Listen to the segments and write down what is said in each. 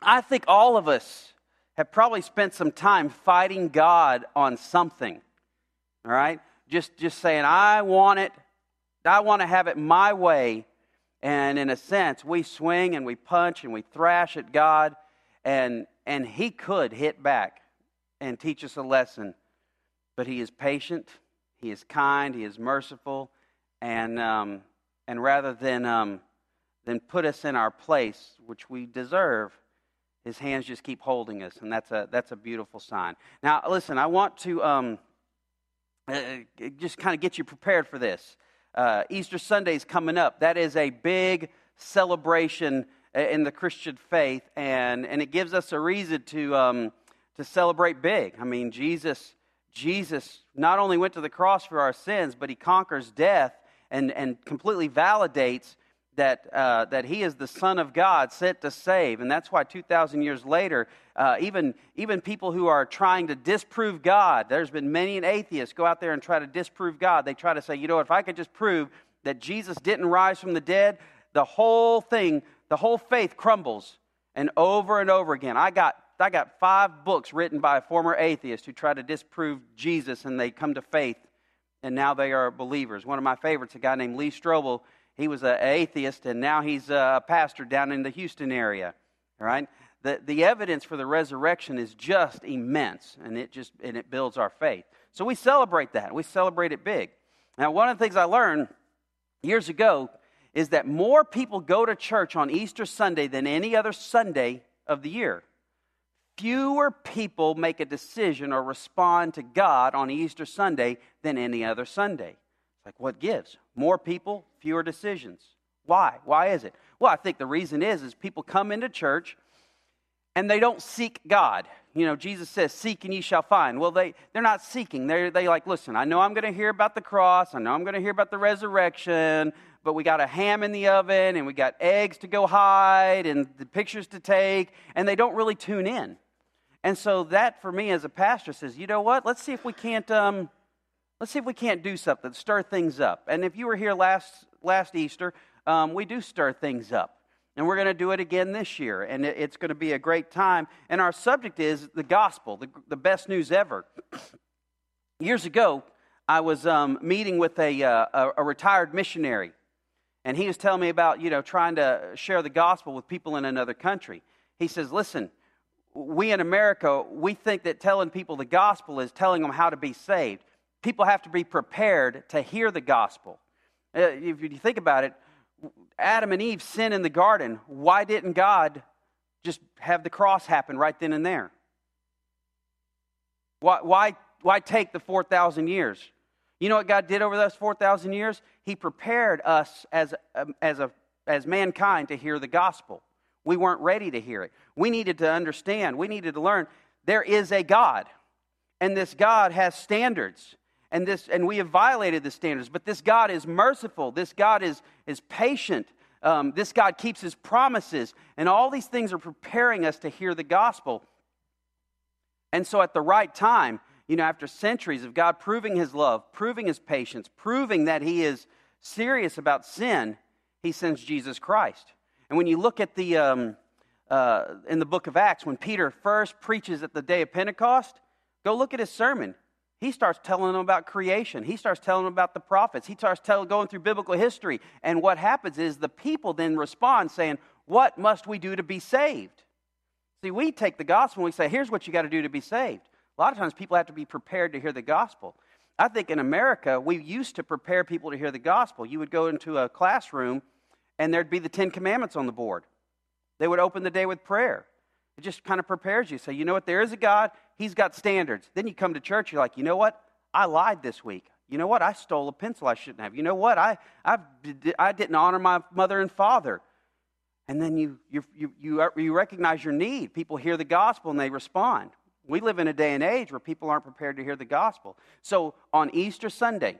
I think all of us have probably spent some time fighting God on something. All right? Just, just saying, I want it, I want to have it my way. And in a sense, we swing and we punch and we thrash at God, and, and He could hit back and teach us a lesson. But He is patient, He is kind, He is merciful, and, um, and rather than, um, than put us in our place, which we deserve, his hands just keep holding us, and that's a, that's a beautiful sign. Now, listen, I want to um, uh, just kind of get you prepared for this. Uh, Easter Sunday is coming up. That is a big celebration uh, in the Christian faith, and, and it gives us a reason to, um, to celebrate big. I mean, Jesus, Jesus not only went to the cross for our sins, but he conquers death and, and completely validates that, uh, that he is the Son of God sent to save. And that's why 2,000 years later, uh, even, even people who are trying to disprove God, there's been many an atheist go out there and try to disprove God. They try to say, you know, if I could just prove that Jesus didn't rise from the dead, the whole thing, the whole faith crumbles. And over and over again, I got, I got five books written by a former atheist who tried to disprove Jesus and they come to faith and now they are believers. One of my favorites, a guy named Lee Strobel, he was an atheist, and now he's a pastor down in the Houston area. Right? The, the evidence for the resurrection is just immense, and it just and it builds our faith. So we celebrate that. We celebrate it big. Now, one of the things I learned years ago is that more people go to church on Easter Sunday than any other Sunday of the year. Fewer people make a decision or respond to God on Easter Sunday than any other Sunday. Like, what gives? More people, fewer decisions. Why? Why is it? Well, I think the reason is is people come into church and they don't seek God. You know, Jesus says, Seek and ye shall find. Well, they, they're not seeking. They're they like, listen, I know I'm going to hear about the cross. I know I'm going to hear about the resurrection, but we got a ham in the oven and we got eggs to go hide and the pictures to take, and they don't really tune in. And so that, for me as a pastor, says, you know what? Let's see if we can't um, let's see if we can't do something, stir things up. And if you were here last, last Easter, um, we do stir things up. And we're going to do it again this year. And it, it's going to be a great time. And our subject is the gospel, the, the best news ever. Years ago, I was um, meeting with a, uh, a, a retired missionary. And he was telling me about, you know, trying to share the gospel with people in another country. He says, listen, we in America, we think that telling people the gospel is telling them how to be saved people have to be prepared to hear the gospel. Uh, if you think about it, Adam and Eve sin in the garden. Why didn't God just have the cross happen right then and there? Why, why, why take the 4,000 years? You know what God did over those 4,000 years? He prepared us as, um, as, a, as mankind to hear the gospel. We weren't ready to hear it. We needed to understand, we needed to learn there is a God, and this God has standards and this and we have violated the standards but this god is merciful. This god is is patient. Um, this god keeps his promises and all these things are preparing us to hear the gospel. And so at the right time you know after centuries of god proving his love proving his patience proving that he is serious about sin he sends jesus christ. And when you look at the um, uh, in the book of acts when peter first preaches at the day of pentecost go look at his sermon he starts telling them about creation. He starts telling them about the prophets. He starts telling, going through biblical history. And what happens is the people then respond saying, What must we do to be saved? See, we take the gospel and we say, Here's what you got to do to be saved. A lot of times people have to be prepared to hear the gospel. I think in America, we used to prepare people to hear the gospel. You would go into a classroom and there'd be the Ten Commandments on the board. They would open the day with prayer. It just kind of prepares you. Say, you know what? There is a God. He's got standards. Then you come to church. You're like, you know what? I lied this week. You know what? I stole a pencil I shouldn't have. You know what? I, i I didn't honor my mother and father. And then you, you, you, you, you recognize your need. People hear the gospel and they respond. We live in a day and age where people aren't prepared to hear the gospel. So on Easter Sunday,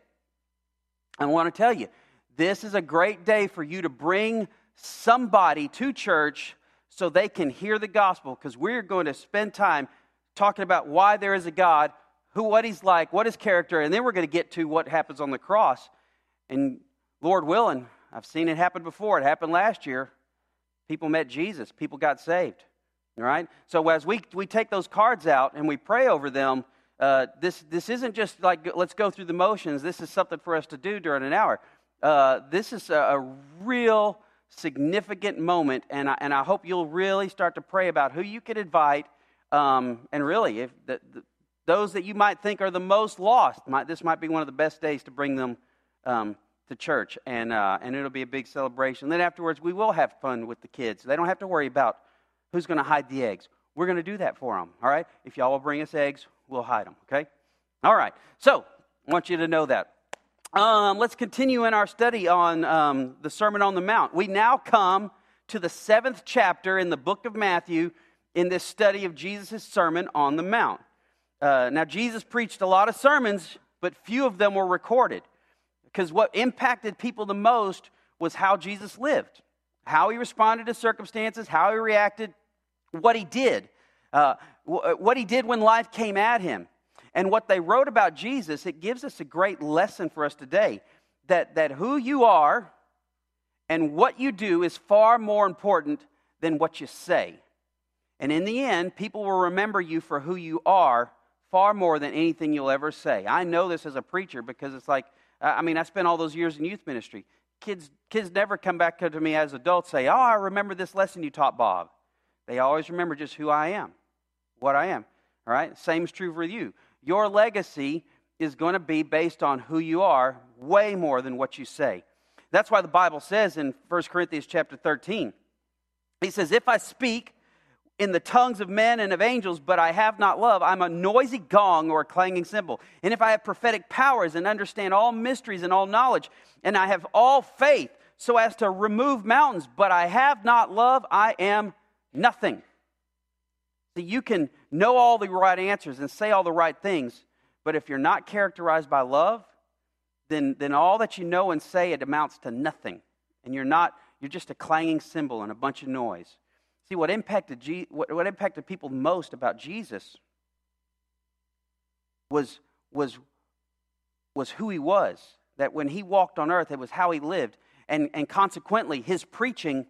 I want to tell you, this is a great day for you to bring somebody to church so they can hear the gospel because we're going to spend time talking about why there is a God, who what he's like, what his character, and then we're going to get to what happens on the cross. And Lord willing, I've seen it happen before. It happened last year. People met Jesus, people got saved. All right? So as we, we take those cards out and we pray over them, uh, this, this isn't just like let's go through the motions. This is something for us to do during an hour. Uh, this is a, a, real significant moment, and I, and I hope you'll really start to pray about who you can invite. Um, and really, if the, the, those that you might think are the most lost, might, this might be one of the best days to bring them um, to church, and, uh, and it'll be a big celebration. Then afterwards, we will have fun with the kids. They don't have to worry about who's going to hide the eggs. We're going to do that for them, all right? If y'all will bring us eggs, we'll hide them, okay? All right. So, I want you to know that. Um, let's continue in our study on um, the Sermon on the Mount. We now come to the seventh chapter in the book of Matthew in this study of Jesus' Sermon on the Mount. Uh, now, Jesus preached a lot of sermons, but few of them were recorded because what impacted people the most was how Jesus lived, how he responded to circumstances, how he reacted, what he did, uh, what he did when life came at him. And what they wrote about Jesus, it gives us a great lesson for us today that, that who you are and what you do is far more important than what you say. And in the end, people will remember you for who you are far more than anything you'll ever say. I know this as a preacher because it's like, I mean, I spent all those years in youth ministry. Kids, kids never come back to me as adults say, Oh, I remember this lesson you taught Bob. They always remember just who I am, what I am. All right? Same is true for you. Your legacy is going to be based on who you are way more than what you say. That's why the Bible says in 1 Corinthians chapter 13, he says, If I speak in the tongues of men and of angels, but I have not love, I'm a noisy gong or a clanging cymbal. And if I have prophetic powers and understand all mysteries and all knowledge, and I have all faith so as to remove mountains, but I have not love, I am nothing. See, you can know all the right answers and say all the right things, but if you're not characterized by love, then, then all that you know and say, it amounts to nothing. And you're not, you're just a clanging cymbal and a bunch of noise. See, what impacted, Je- what, what impacted people most about Jesus was, was, was who he was. That when he walked on earth, it was how he lived. And, and consequently, his preaching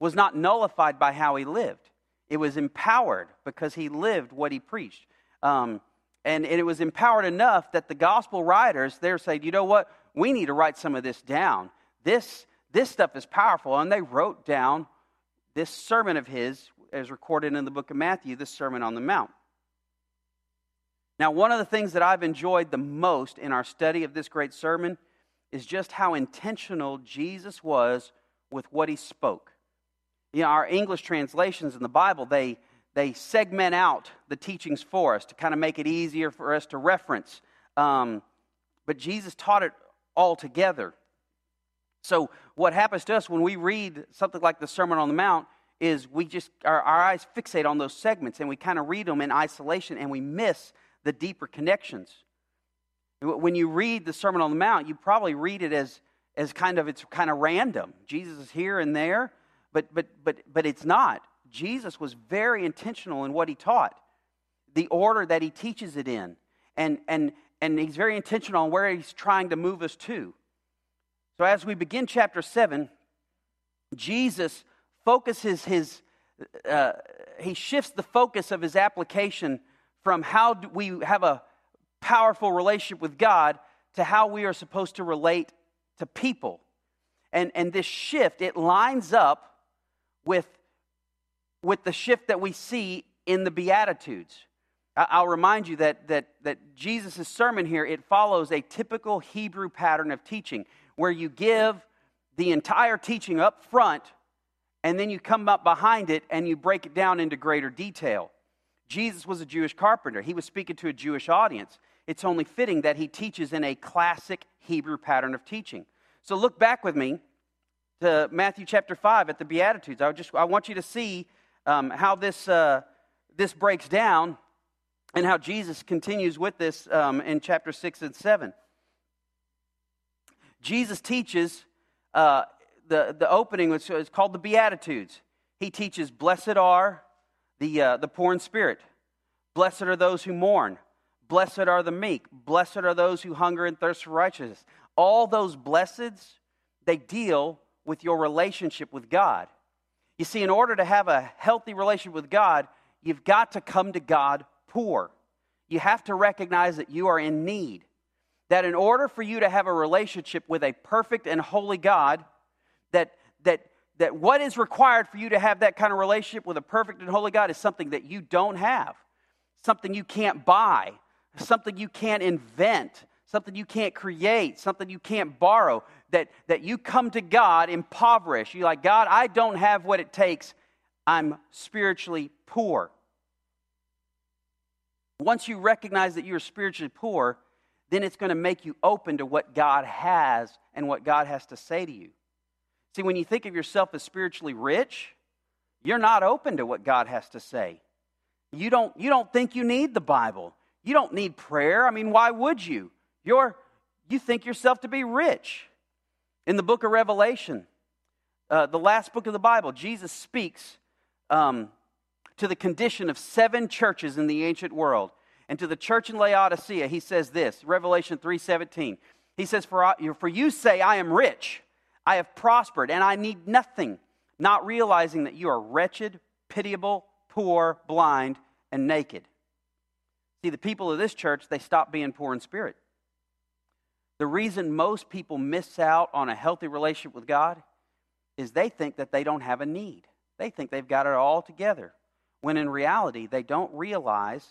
was not nullified by how he lived. It was empowered because he lived what he preached. Um, and, and it was empowered enough that the gospel writers, there said, you know what? We need to write some of this down. This, this stuff is powerful. And they wrote down this sermon of his, as recorded in the book of Matthew, this Sermon on the Mount. Now, one of the things that I've enjoyed the most in our study of this great sermon is just how intentional Jesus was with what he spoke. You know, our English translations in the Bible, they, they segment out the teachings for us to kind of make it easier for us to reference. Um, but Jesus taught it all together. So, what happens to us when we read something like the Sermon on the Mount is we just, our, our eyes fixate on those segments and we kind of read them in isolation and we miss the deeper connections. When you read the Sermon on the Mount, you probably read it as, as kind of, it's kind of random. Jesus is here and there, but, but, but, but it's not. Jesus was very intentional in what he taught, the order that he teaches it in. And, and, and he's very intentional on where he's trying to move us to. So, as we begin chapter 7, Jesus focuses his, uh, he shifts the focus of his application from how we have a powerful relationship with God to how we are supposed to relate to people. And, and this shift, it lines up with, with the shift that we see in the Beatitudes. I'll remind you that, that, that Jesus' sermon here, it follows a typical Hebrew pattern of teaching where you give the entire teaching up front and then you come up behind it and you break it down into greater detail. Jesus was a Jewish carpenter, he was speaking to a Jewish audience. It's only fitting that he teaches in a classic Hebrew pattern of teaching. So look back with me to Matthew chapter 5 at the Beatitudes. I, just, I want you to see um, how this, uh, this breaks down and how Jesus continues with this um, in chapter 6 and 7. Jesus teaches uh, the, the opening, which is called the Beatitudes. He teaches, Blessed are the, uh, the poor in spirit, blessed are those who mourn, blessed are the meek, blessed are those who hunger and thirst for righteousness. All those blesseds, they deal with your relationship with God. You see, in order to have a healthy relationship with God, you've got to come to God poor. You have to recognize that you are in need. That in order for you to have a relationship with a perfect and holy God, that, that, that what is required for you to have that kind of relationship with a perfect and holy God is something that you don't have, something you can't buy, something you can't invent, something you can't create, something you can't borrow, that, that you come to God impoverished. You're like, God, I don't have what it takes. I'm spiritually poor. Once you recognize that you're spiritually poor, then it's going to make you open to what God has and what God has to say to you. See, when you think of yourself as spiritually rich, you're not open to what God has to say. You don't, you don't think you need the Bible. You don't need prayer. I mean, why would you? You're, you think yourself to be rich. In the book of Revelation, uh, the last book of the Bible, Jesus speaks um, to the condition of seven churches in the ancient world. And to the church in Laodicea, he says this, Revelation 3:17. He says, for, for you say, I am rich, I have prospered, and I need nothing, not realizing that you are wretched, pitiable, poor, blind, and naked. See, the people of this church, they stop being poor in spirit. The reason most people miss out on a healthy relationship with God is they think that they don't have a need. They think they've got it all together, when in reality, they don't realize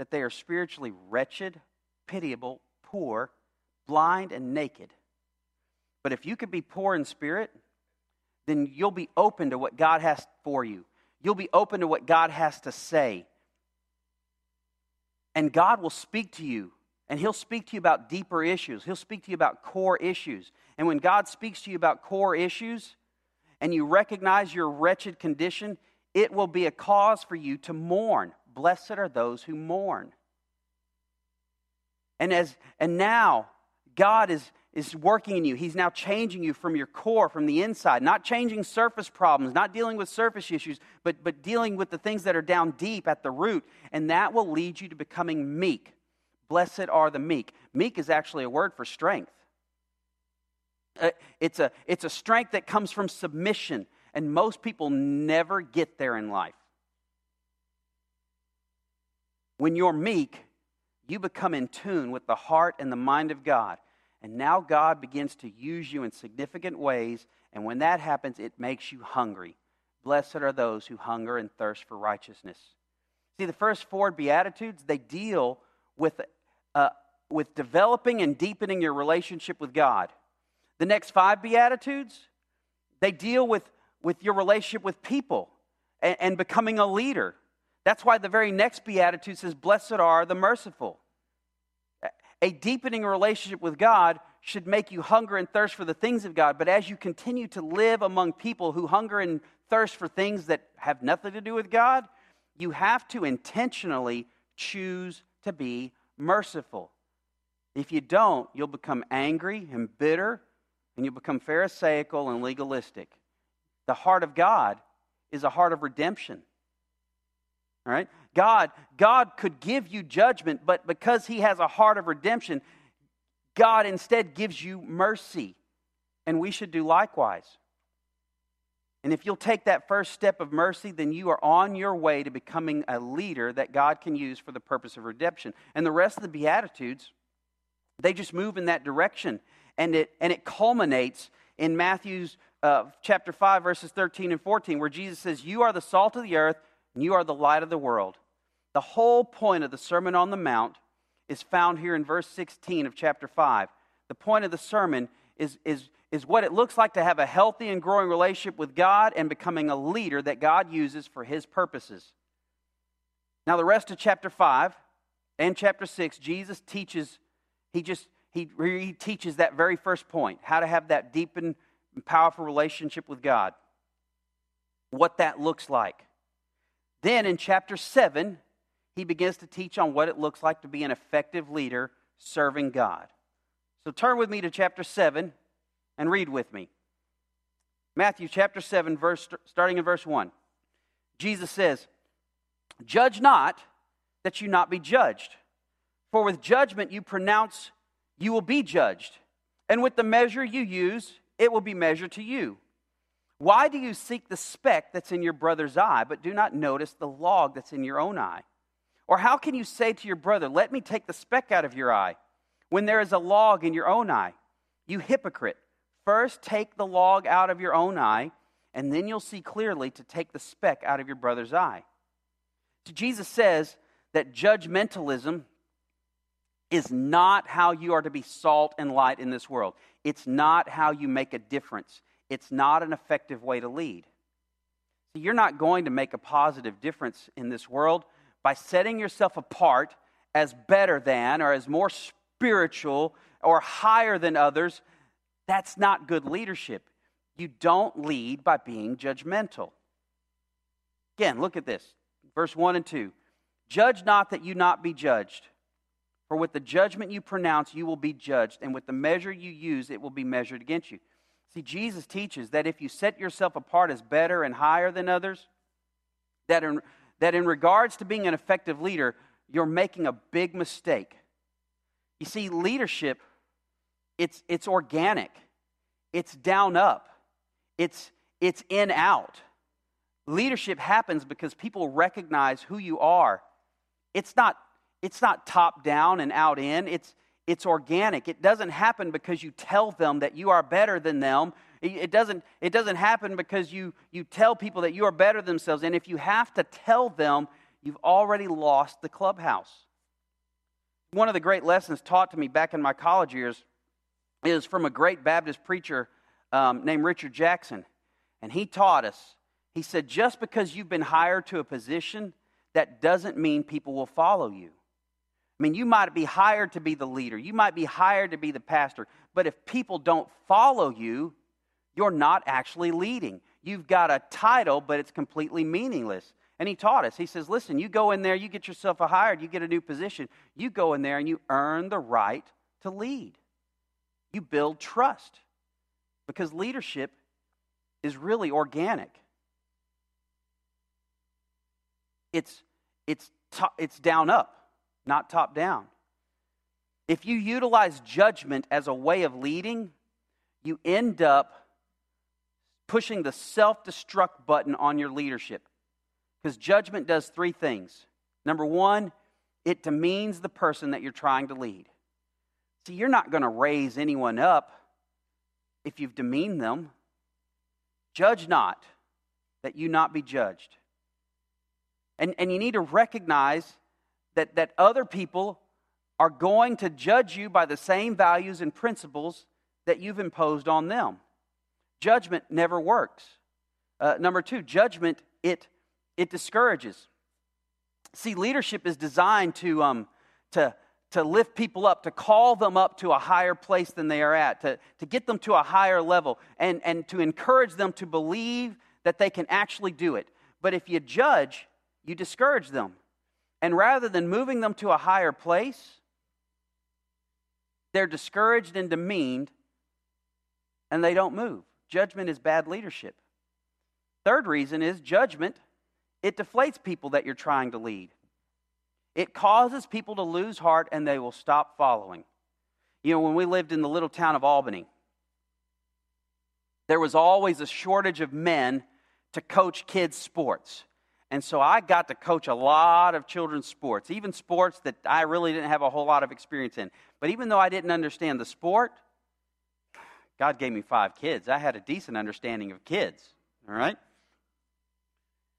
that they are spiritually wretched, pitiable, poor, blind, and naked. But if you could be poor in spirit, then you'll be open to what God has for you. You'll be open to what God has to say. And God will speak to you, and He'll speak to you about deeper issues. He'll speak to you about core issues. And when God speaks to you about core issues, and you recognize your wretched condition, it will be a cause for you to mourn. Blessed are those who mourn. And as and now God is is working in you. He's now changing you from your core, from the inside, not changing surface problems, not dealing with surface issues, but, but dealing with the things that are down deep at the root. And that will lead you to becoming meek. Blessed are the meek. Meek is actually a word for strength. Uh, it's, a, it's a strength that comes from submission, and most people never get there in life. When you're meek, you become in tune with the heart and the mind of God. And now God begins to use you in significant ways. And when that happens, it makes you hungry. Blessed are those who hunger and thirst for righteousness. See, the first four Beatitudes, they deal with, uh, with developing and deepening your relationship with God. The next five Beatitudes, they deal with, with your relationship with people and, and becoming a leader. That's why the very next Beatitude says, Blessed are the merciful. A deepening relationship with God should make you hunger and thirst for the things of God. But as you continue to live among people who hunger and thirst for things that have nothing to do with God, you have to intentionally choose to be merciful. If you don't, you'll become angry and bitter, and you'll become Pharisaical and legalistic. The heart of God is a heart of redemption. All right? God, God could give you judgment, but because He has a heart of redemption, God instead gives you mercy. And we should do likewise. And if you'll take that first step of mercy, then you are on your way to becoming a leader that God can use for the purpose of redemption. And the rest of the Beatitudes, they just move in that direction. And it, and it culminates in Matthew's uh, chapter 5, verses 13 and 14, where Jesus says, You are the salt of the earth, and you are the light of the world. The whole point of the Sermon on the Mount is found here in verse 16 of chapter 5. The point of the sermon is, is, is what it looks like to have a healthy and growing relationship with God and becoming a leader that God uses for his purposes. Now, the rest of chapter 5 and chapter 6, Jesus teaches, he just, he, he teaches that very first point how to have that deep and powerful relationship with God, what that looks like. Then in chapter 7, he begins to teach on what it looks like to be an effective leader serving God. So turn with me to chapter 7 and read with me. Matthew chapter 7, verse, starting in verse 1. Jesus says, Judge not that you not be judged. For with judgment you pronounce, you will be judged. And with the measure you use, it will be measured to you. Why do you seek the speck that's in your brother's eye, but do not notice the log that's in your own eye? Or how can you say to your brother, Let me take the speck out of your eye, when there is a log in your own eye? You hypocrite. First take the log out of your own eye, and then you'll see clearly to take the speck out of your brother's eye. So Jesus says that judgmentalism is not how you are to be salt and light in this world. It's not how you make a difference it's not an effective way to lead. You're not going to make a positive difference in this world by setting yourself apart as better than or as more spiritual or higher than others. That's not good leadership. You don't lead by being judgmental. Again, look at this. Verse 1 and 2. Judge not that you not be judged. For with the judgment you pronounce, you will be judged, and with the measure you use, it will be measured against you. See, Jesus teaches that if you set yourself apart as better and higher than others, that in, that in regards to being an effective leader, you're making a big mistake. You see, leadership, it's, it's organic, it's down up, it's, it's in out. Leadership happens because people recognize who you are. It's not, it's not top down and out in, it's, it's organic. It doesn't happen because you tell them that you are better than them. It doesn't, it doesn't happen because you, you tell people that you are better than themselves. And if you have to tell them, you've already lost the clubhouse. One of the great lessons taught to me back in my college years is from a great Baptist preacher um, named Richard Jackson. And he taught us, he said, just because you've been hired to a position, that doesn't mean people will follow you. I mean, you might be hired to be the leader, you might be hired to be the pastor, but if people don't follow you, you're not actually leading. You've got a title, but it's completely meaningless. And he taught us. He says, listen, you go in there, you get yourself a hired, you get a new position. You go in there and you earn the right to lead. You build trust because leadership is really organic. It's, it's, it's down up not top down. If you utilize judgment as a way of leading, you end up pushing the self destruct button on your leadership. Because judgment does three things. Number one, it demeans the person that you're trying to lead. See, you're not going to raise anyone up if you've demeaned them. Judge not, that you not be judged. And, and you need to recognize that, that other people are going to judge you by the same values and principles that you've imposed on them. Judgment never works. Uh, number two, judgment, it, it discourages. See, leadership is designed to, um, to, to lift people up, to call them up to a higher place than they are at, to, to get them to a higher level, and, and to encourage them to believe that they can actually do it. But if you judge, you discourage them. And rather than moving them to a higher place, they're discouraged and demeaned and they don't move. Judgment is bad leadership. Third reason is judgment, it deflates people that you're trying to lead. It causes people to lose heart and they will stop following. You know, when we lived in the little town of Albany, there was always a shortage of men to coach kids' sports. And so I got to coach a lot of children's sports, even sports that I really didn't have a whole lot of experience in. But even though I didn't understand the sport, God gave me five kids. I had a decent understanding of kids, all right?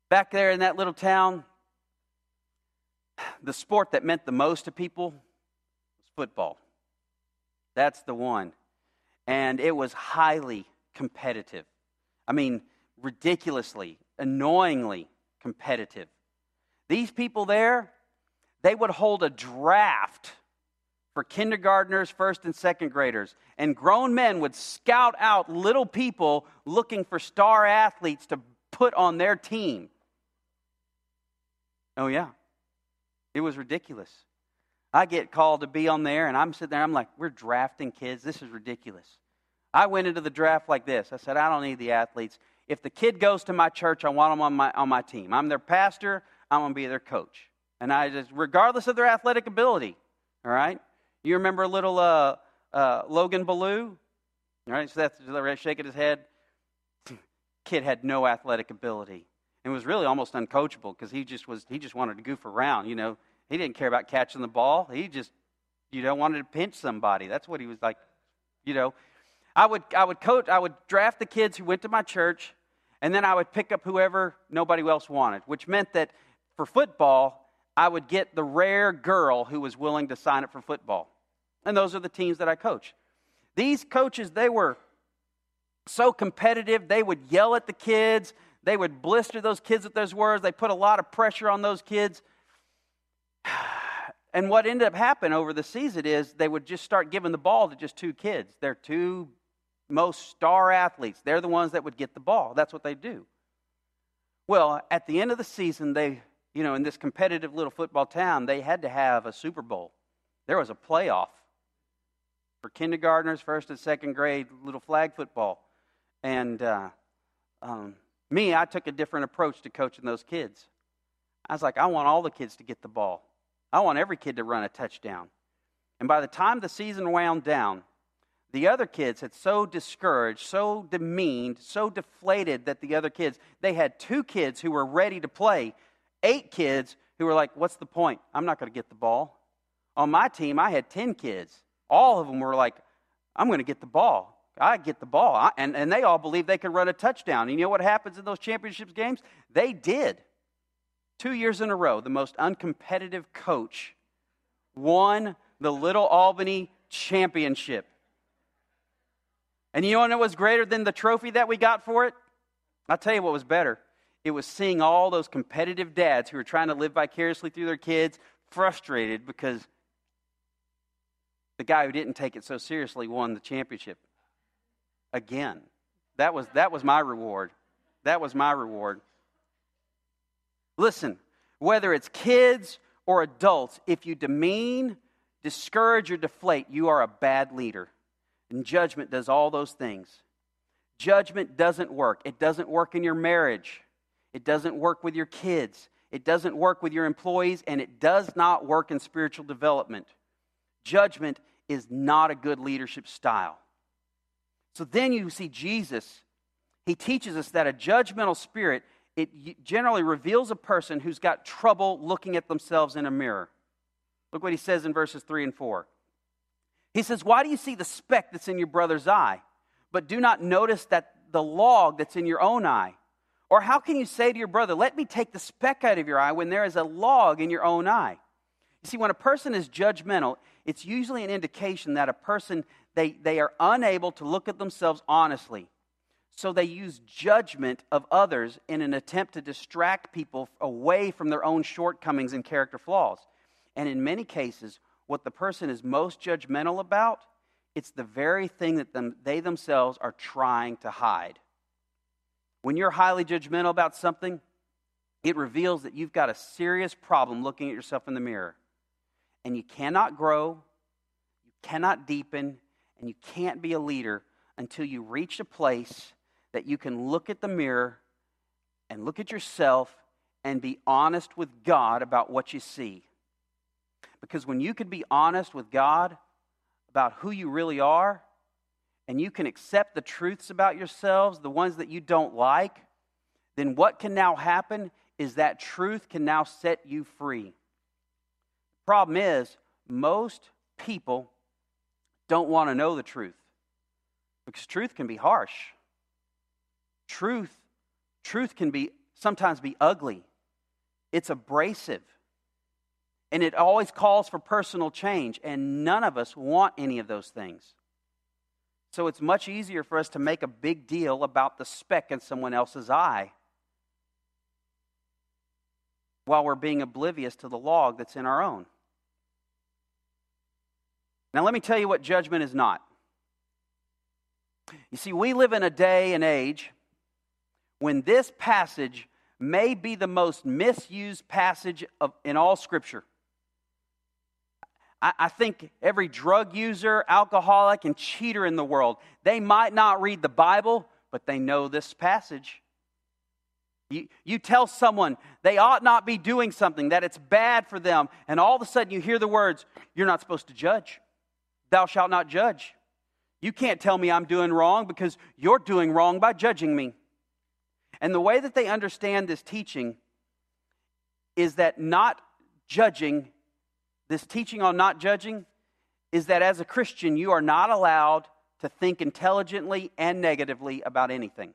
Back there in that little town, the sport that meant the most to people was football. That's the one. And it was highly competitive. I mean, ridiculously, annoyingly competitive. These people there, they would hold a draft for kindergartners, first and second graders, and grown men would scout out little people looking for star athletes to put on their team. Oh, yeah. It was ridiculous. I get called to be on there, and I'm sitting there, I'm like, we're drafting kids. This is ridiculous. I went into the draft like this I said, I don't need the athletes if the kid goes to my church, I want them on my, on my team. I'm their pastor, I'm going to be their coach. And I just, regardless of their athletic ability, all right? You remember little uh, uh, Logan Ballou? All right, so shaking his head. kid had no athletic ability and was really almost uncoachable because he just was he just wanted to goof around. You know, he didn't care about catching the ball. He just you know wanted to pinch somebody. That's what he was like. You know, I would I would coach I would draft the kids who went to my church, and then I would pick up whoever nobody else wanted, which meant that for football I would get the rare girl who was willing to sign up for football, and those are the teams that I coach. These coaches they were so competitive they would yell at the kids they would blister those kids with those words. They put a lot of pressure on those kids. And what ended up happening over the season is they would just start giving the ball to just two kids. They're two most star athletes. They're the ones that would get the ball. That's what they do. Well, at the end of the season, they, you know, in this competitive little football town, they had to have a Super Bowl. There was a playoff for kindergartners, first and second grade, little flag football. And uh, um, me, I took a different approach to coaching those kids. I was like, I want all the kids to get the ball. I want every kid to run a touchdown. And by the time the season wound down, the other kids had so discouraged, so demeaned, so deflated that the other kids, they had two kids who were ready to play, eight kids who were like, What's the point? I'm not going to get the ball. On my team, I had 10 kids. All of them were like, I'm going to get the ball. I get the ball. I, and, and they all believed they could run a touchdown. And you know what happens in those championships games? They did. Two years in a row, the most uncompetitive coach won the Little Albany championship. And you know what was greater than the trophy that we got for it? I'll tell you what was better. It was seeing all those competitive dads who were trying to live vicariously through their kids frustrated because the guy who didn't take it so seriously won the championship again. That was, that was my reward. That was my reward. Listen, whether it's kids or adults, if you demean, discourage, or deflate, you are a bad leader. And judgment does all those things. Judgment doesn't work. It doesn't work in your marriage, it doesn't work with your kids, it doesn't work with your employees, and it does not work in spiritual development. Judgment is not a good leadership style. So then you see Jesus. He teaches us that a judgmental spirit it generally reveals a person who's got trouble looking at themselves in a mirror. Look what he says in verses 3 and 4. He says, Why do you see the speck that's in your brother's eye, but do not notice that the log that's in your own eye? Or how can you say to your brother, Let me take the speck out of your eye when there is a log in your own eye? You see, when a person is judgmental, it's usually an indication that a person they, they are unable to look at themselves honestly. So they use judgment of others in an attempt to distract people away from their own shortcomings and character flaws. And in many cases, what the person is most judgmental about, it's the very thing that them, they themselves are trying to hide. When you're highly judgmental about something, it reveals that you've got a serious problem looking at yourself in the mirror. And you cannot grow, you cannot deepen, and you can't be a leader until you reach a place that you can look at the mirror and look at yourself and be honest with God about what you see. Because when you can be honest with God about who you really are, and you can accept the truths about yourselves, the ones that you don't like, then what can now happen is that truth can now set you free. Problem is, most people don't want to know the truth because truth can be harsh. Truth, truth can be sometimes be ugly. It's abrasive. And it always calls for personal change, and none of us want any of those things. So it's much easier for us to make a big deal about the speck in someone else's eye while we're being oblivious to the log that's in our own. Now, let me tell you what judgment is not. You see, we live in a day and age when this passage may be the most misused passage of, in all Scripture. I, I think every drug user, alcoholic, and cheater in the world, they might not read the Bible, but they know this passage. You, you tell someone they ought not be doing something, that it's bad for them, and all of a sudden you hear the words, You're not supposed to judge. Thou shalt not judge. You can't tell me I'm doing wrong because you're doing wrong by judging me. And the way that they understand this teaching is that not judging, this teaching on not judging, is that as a Christian, you are not allowed to think intelligently and negatively about anything.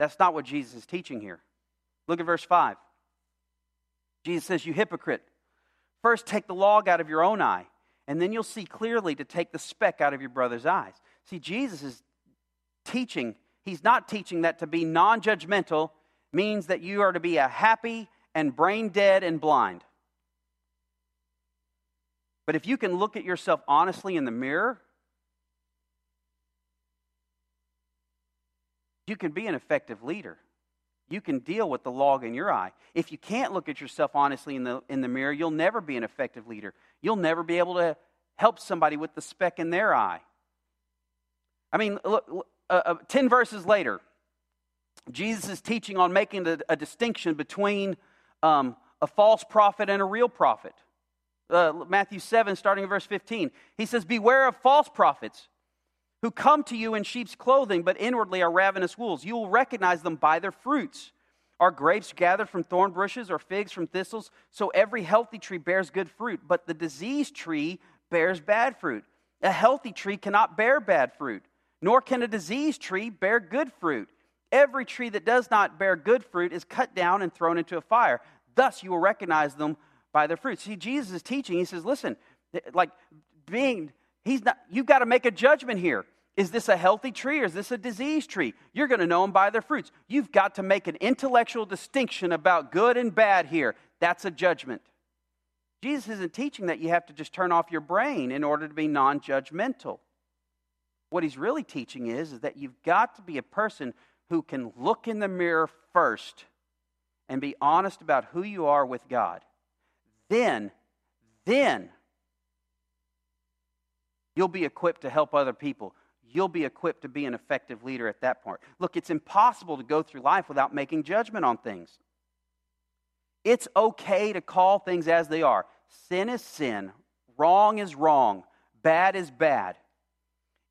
That's not what Jesus is teaching here. Look at verse 5. Jesus says, You hypocrite, first take the log out of your own eye, and then you'll see clearly to take the speck out of your brother's eyes. See, Jesus is teaching, he's not teaching that to be non judgmental means that you are to be a happy and brain dead and blind. But if you can look at yourself honestly in the mirror, you can be an effective leader. You can deal with the log in your eye. If you can't look at yourself honestly in the, in the mirror, you'll never be an effective leader. You'll never be able to help somebody with the speck in their eye. I mean, look, uh, uh, 10 verses later, Jesus is teaching on making a, a distinction between um, a false prophet and a real prophet. Uh, Matthew 7, starting in verse 15. He says, Beware of false prophets who come to you in sheep's clothing, but inwardly are ravenous wolves. You will recognize them by their fruits. Are grapes gathered from thorn bushes or figs from thistles? So every healthy tree bears good fruit, but the diseased tree bears bad fruit. A healthy tree cannot bear bad fruit, nor can a diseased tree bear good fruit. Every tree that does not bear good fruit is cut down and thrown into a fire. Thus you will recognize them by their fruit. See, Jesus is teaching. He says, listen, like being, he's not, you've got to make a judgment here. Is this a healthy tree or is this a diseased tree? You're going to know them by their fruits. You've got to make an intellectual distinction about good and bad here. That's a judgment. Jesus isn't teaching that you have to just turn off your brain in order to be non judgmental. What he's really teaching is, is that you've got to be a person who can look in the mirror first and be honest about who you are with God. Then, then, you'll be equipped to help other people. You'll be equipped to be an effective leader at that point. Look, it's impossible to go through life without making judgment on things. It's okay to call things as they are. Sin is sin, wrong is wrong, bad is bad.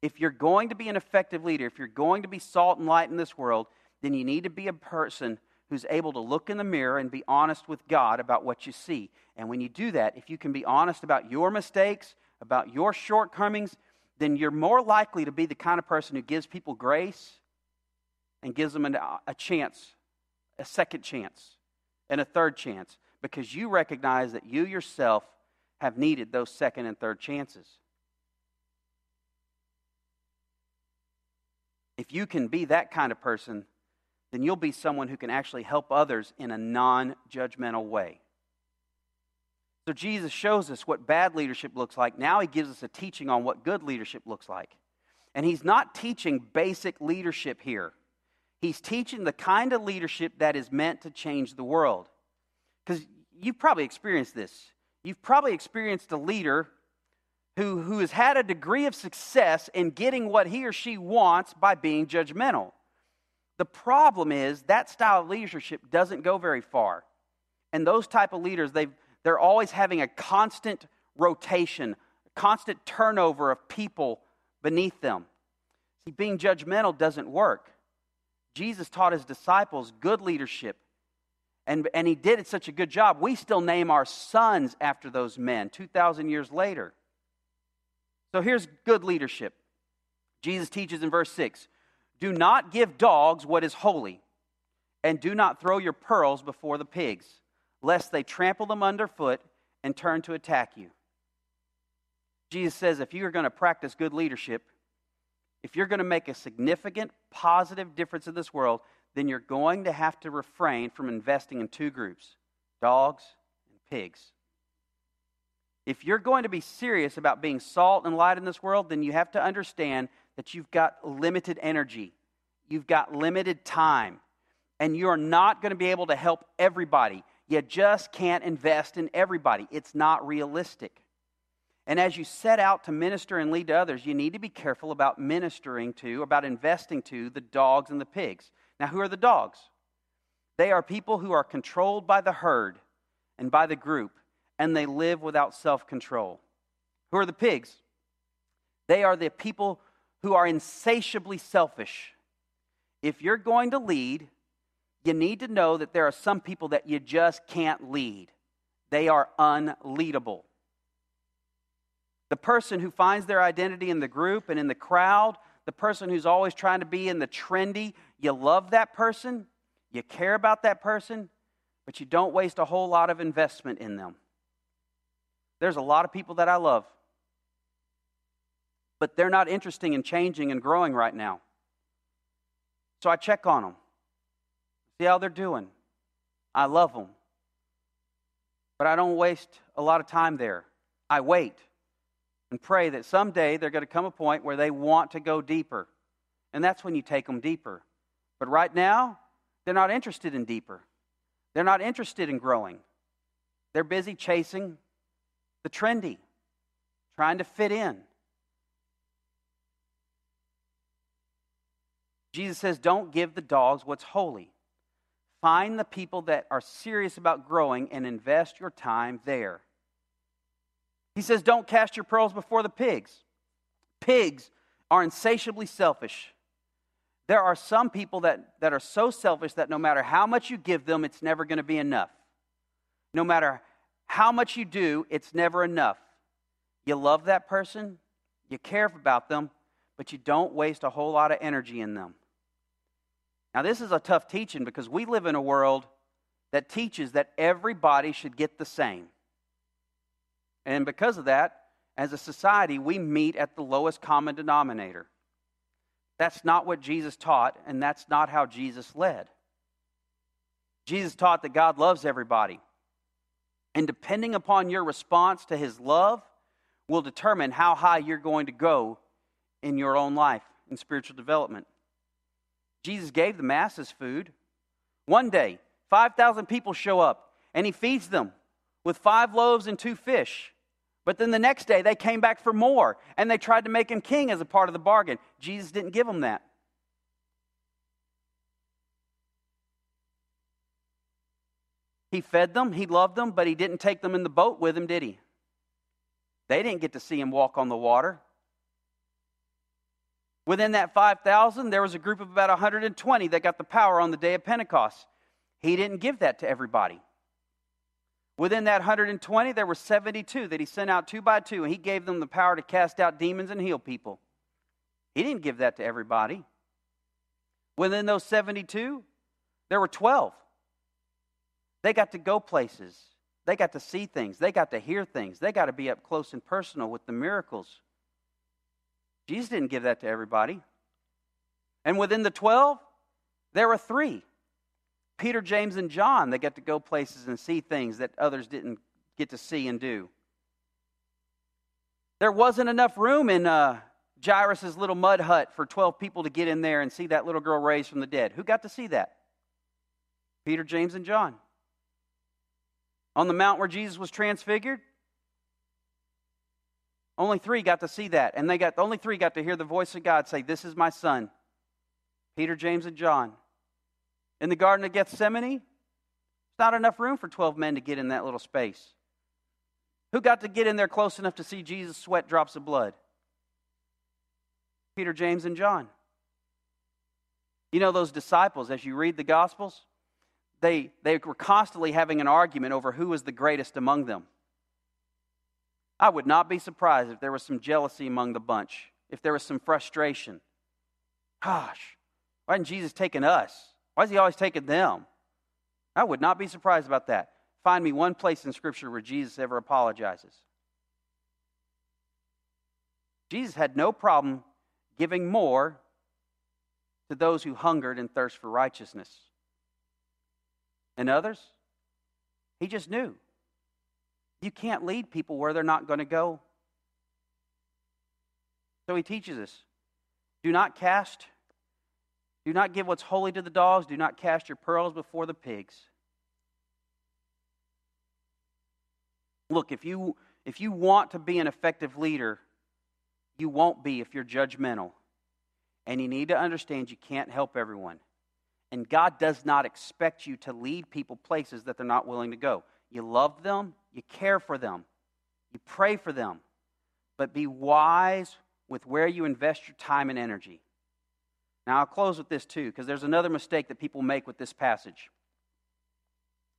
If you're going to be an effective leader, if you're going to be salt and light in this world, then you need to be a person who's able to look in the mirror and be honest with God about what you see. And when you do that, if you can be honest about your mistakes, about your shortcomings, then you're more likely to be the kind of person who gives people grace and gives them uh, a chance, a second chance, and a third chance, because you recognize that you yourself have needed those second and third chances. If you can be that kind of person, then you'll be someone who can actually help others in a non judgmental way. So Jesus shows us what bad leadership looks like. Now he gives us a teaching on what good leadership looks like. And he's not teaching basic leadership here. He's teaching the kind of leadership that is meant to change the world. Because you've probably experienced this. You've probably experienced a leader who, who has had a degree of success in getting what he or she wants by being judgmental. The problem is that style of leadership doesn't go very far. And those type of leaders, they they're always having a constant rotation, a constant turnover of people beneath them. See, being judgmental doesn't work. Jesus taught his disciples good leadership, and, and he did it such a good job. We still name our sons after those men 2,000 years later. So here's good leadership. Jesus teaches in verse 6 Do not give dogs what is holy, and do not throw your pearls before the pigs, lest they trample them underfoot and turn to attack you. Jesus says if you're going to practice good leadership, if you're going to make a significant positive difference in this world, then you're going to have to refrain from investing in two groups dogs and pigs. If you're going to be serious about being salt and light in this world, then you have to understand that you've got limited energy, you've got limited time, and you're not going to be able to help everybody. You just can't invest in everybody, it's not realistic. And as you set out to minister and lead to others, you need to be careful about ministering to, about investing to the dogs and the pigs. Now, who are the dogs? They are people who are controlled by the herd and by the group and they live without self control. Who are the pigs? They are the people who are insatiably selfish. if you're going to lead, you need to know that there are some people that you just can't lead. They are unleadable. The person who finds their identity in the group and in the crowd, the person who's always trying to be in the trendy, you love that person, you care about that person, but you don't waste a whole lot of investment in them. There's a lot of people that I love, but they're not interested in changing and growing right now. So I check on them, see how they're doing. I love them, but I don't waste a lot of time there. I wait and pray that someday they're going to come a point where they want to go deeper. And that's when you take them deeper. But right now, they're not interested in deeper. They're not interested in growing. They're busy chasing the trendy, trying to fit in. Jesus says, Don't give the dogs what's holy. Find the people that are serious about growing and invest your time there. He says, Don't cast your pearls before the pigs. Pigs are insatiably selfish. There are some people that, that are so selfish that no matter how much you give them, it's never going to be enough. No matter how much you do, it's never enough. You love that person, you care about them, but you don't waste a whole lot of energy in them. Now, this is a tough teaching because we live in a world that teaches that everybody should get the same. And because of that, as a society, we meet at the lowest common denominator. That's not what Jesus taught, and that's not how Jesus led. Jesus taught that God loves everybody. And depending upon your response to his love, will determine how high you're going to go in your own life in spiritual development. Jesus gave the masses food. One day, 5,000 people show up, and he feeds them with five loaves and two fish. But then the next day they came back for more and they tried to make him king as a part of the bargain. Jesus didn't give them that. He fed them, he loved them, but he didn't take them in the boat with him, did he? They didn't get to see him walk on the water. Within that 5,000, there was a group of about 120 that got the power on the day of Pentecost. He didn't give that to everybody. Within that 120, there were 72 that he sent out two by two, and he gave them the power to cast out demons and heal people. He didn't give that to everybody. Within those 72, there were 12. They got to go places. They got to see things. They got to hear things. They got to be up close and personal with the miracles. Jesus didn't give that to everybody. And within the 12, there were three Peter, James, and John, they get to go places and see things that others didn't get to see and do. There wasn't enough room in uh, Jairus' little mud hut for 12 people to get in there and see that little girl raised from the dead. Who got to see that? Peter, James, and John. On the mount where Jesus was transfigured, only three got to see that. And they got only three got to hear the voice of God say, This is my son. Peter, James, and John. In the Garden of Gethsemane, there's not enough room for 12 men to get in that little space. Who got to get in there close enough to see Jesus sweat drops of blood? Peter, James, and John. You know, those disciples, as you read the Gospels, they, they were constantly having an argument over who was the greatest among them. I would not be surprised if there was some jealousy among the bunch, if there was some frustration. Gosh, why didn't Jesus taken us? Why is he always taking them? I would not be surprised about that. Find me one place in Scripture where Jesus ever apologizes. Jesus had no problem giving more to those who hungered and thirst for righteousness. And others, he just knew. You can't lead people where they're not going to go. So he teaches us do not cast do not give what's holy to the dogs. Do not cast your pearls before the pigs. Look, if you, if you want to be an effective leader, you won't be if you're judgmental. And you need to understand you can't help everyone. And God does not expect you to lead people places that they're not willing to go. You love them, you care for them, you pray for them, but be wise with where you invest your time and energy. Now, I'll close with this too, because there's another mistake that people make with this passage.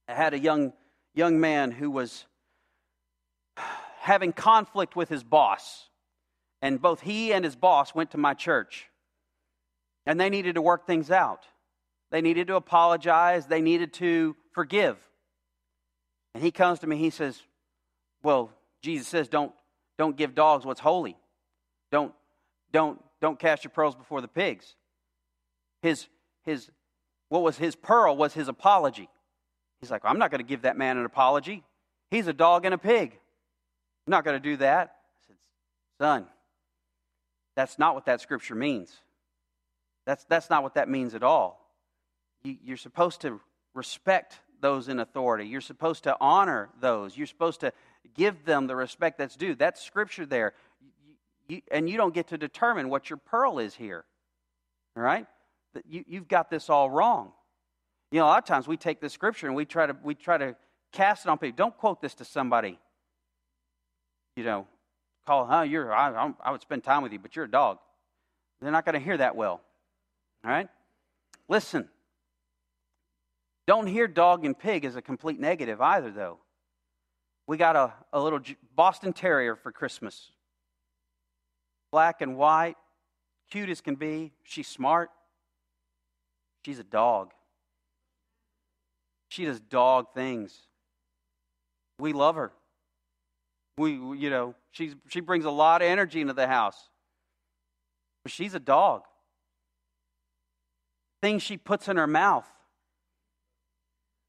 I had a young, young man who was having conflict with his boss. And both he and his boss went to my church. And they needed to work things out. They needed to apologize. They needed to forgive. And he comes to me, he says, Well, Jesus says, don't, don't give dogs what's holy. Don't, don't, don't cast your pearls before the pigs. His, his, what was his pearl was his apology. He's like, I'm not going to give that man an apology. He's a dog and a pig. I'm not going to do that. I said, Son, that's not what that scripture means. That's, that's not what that means at all. You, you're supposed to respect those in authority. You're supposed to honor those. You're supposed to give them the respect that's due. That's scripture there. You, and you don't get to determine what your pearl is here. All right? You, you've got this all wrong. You know, a lot of times we take this scripture and we try to, we try to cast it on people. Don't quote this to somebody. You know, call, huh, you're, I, I would spend time with you, but you're a dog. They're not going to hear that well. All right? Listen. Don't hear dog and pig as a complete negative either, though. We got a, a little Boston Terrier for Christmas. Black and white, cute as can be. She's smart. She's a dog. She does dog things. We love her. We, you know, she's, she brings a lot of energy into the house. But she's a dog. Things she puts in her mouth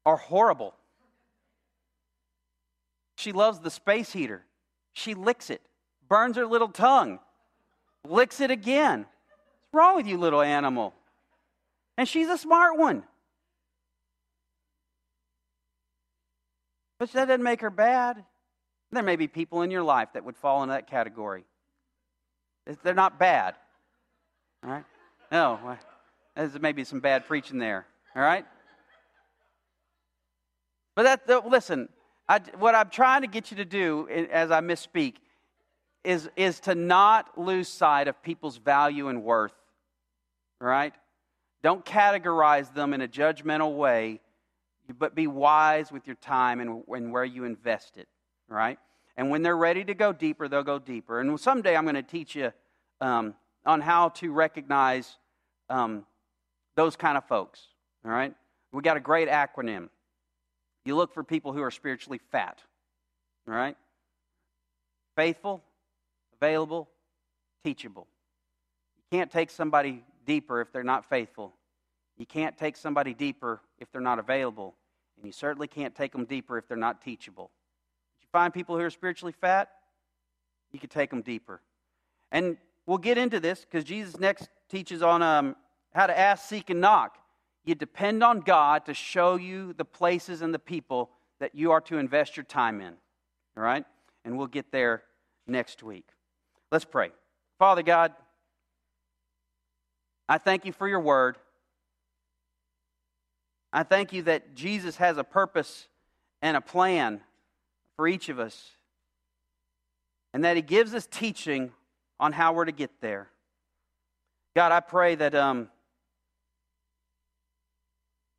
are horrible. She loves the space heater. She licks it, burns her little tongue, licks it again. What's wrong with you, little animal? And she's a smart one. But that doesn't make her bad. There may be people in your life that would fall into that category. They're not bad. All right? No, uh, there's maybe some bad preaching there. All right? But that, listen, I, what I'm trying to get you to do as I misspeak is, is to not lose sight of people's value and worth. right? Don't categorize them in a judgmental way but be wise with your time and, and where you invest it, right? And when they're ready to go deeper, they'll go deeper. And someday I'm going to teach you um, on how to recognize um, those kind of folks, all right? We got a great acronym. You look for people who are spiritually fat, all right? Faithful, available, teachable. You can't take somebody deeper if they're not faithful. You can't take somebody deeper if they're not available. And you certainly can't take them deeper if they're not teachable. If you find people who are spiritually fat, you can take them deeper. And we'll get into this because Jesus next teaches on um, how to ask, seek, and knock. You depend on God to show you the places and the people that you are to invest your time in. All right? And we'll get there next week. Let's pray. Father God, I thank you for your word. I thank you that Jesus has a purpose and a plan for each of us, and that He gives us teaching on how we're to get there. God, I pray that, um,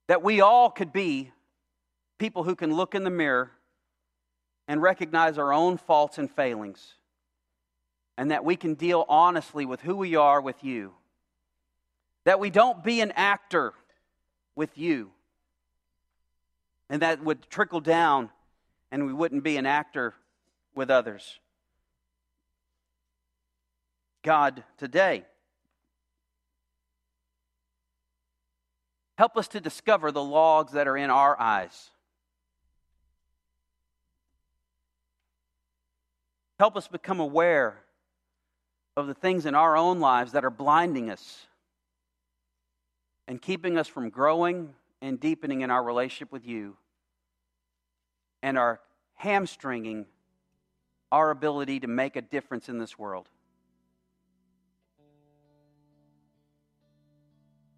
that we all could be people who can look in the mirror and recognize our own faults and failings, and that we can deal honestly with who we are with you. That we don't be an actor with you and that would trickle down, and we wouldn't be an actor with others. God, today, help us to discover the logs that are in our eyes. Help us become aware of the things in our own lives that are blinding us and keeping us from growing and deepening in our relationship with you and are hamstringing our ability to make a difference in this world.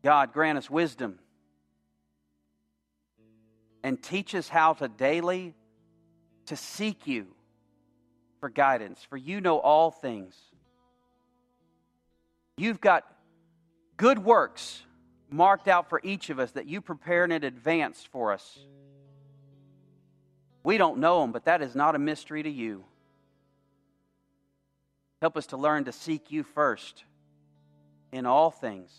God, grant us wisdom and teach us how to daily to seek you for guidance, for you know all things. You've got good works marked out for each of us that you prepare in advance for us. We don't know them, but that is not a mystery to you. Help us to learn to seek you first in all things.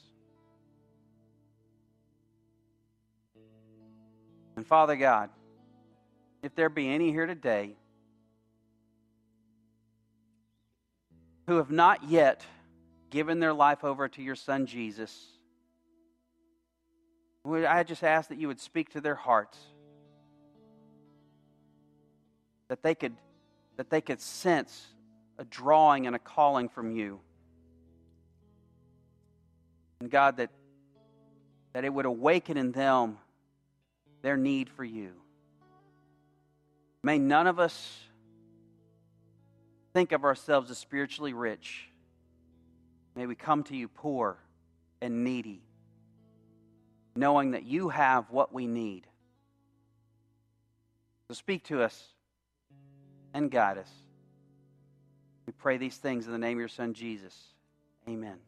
And Father God, if there be any here today who have not yet given their life over to your Son Jesus, I just ask that you would speak to their hearts, that they could, that they could sense a drawing and a calling from you. And God, that, that it would awaken in them their need for you. May none of us think of ourselves as spiritually rich. May we come to you poor and needy, knowing that you have what we need. So speak to us and guide us. We pray these things in the name of your Son, Jesus. Amen.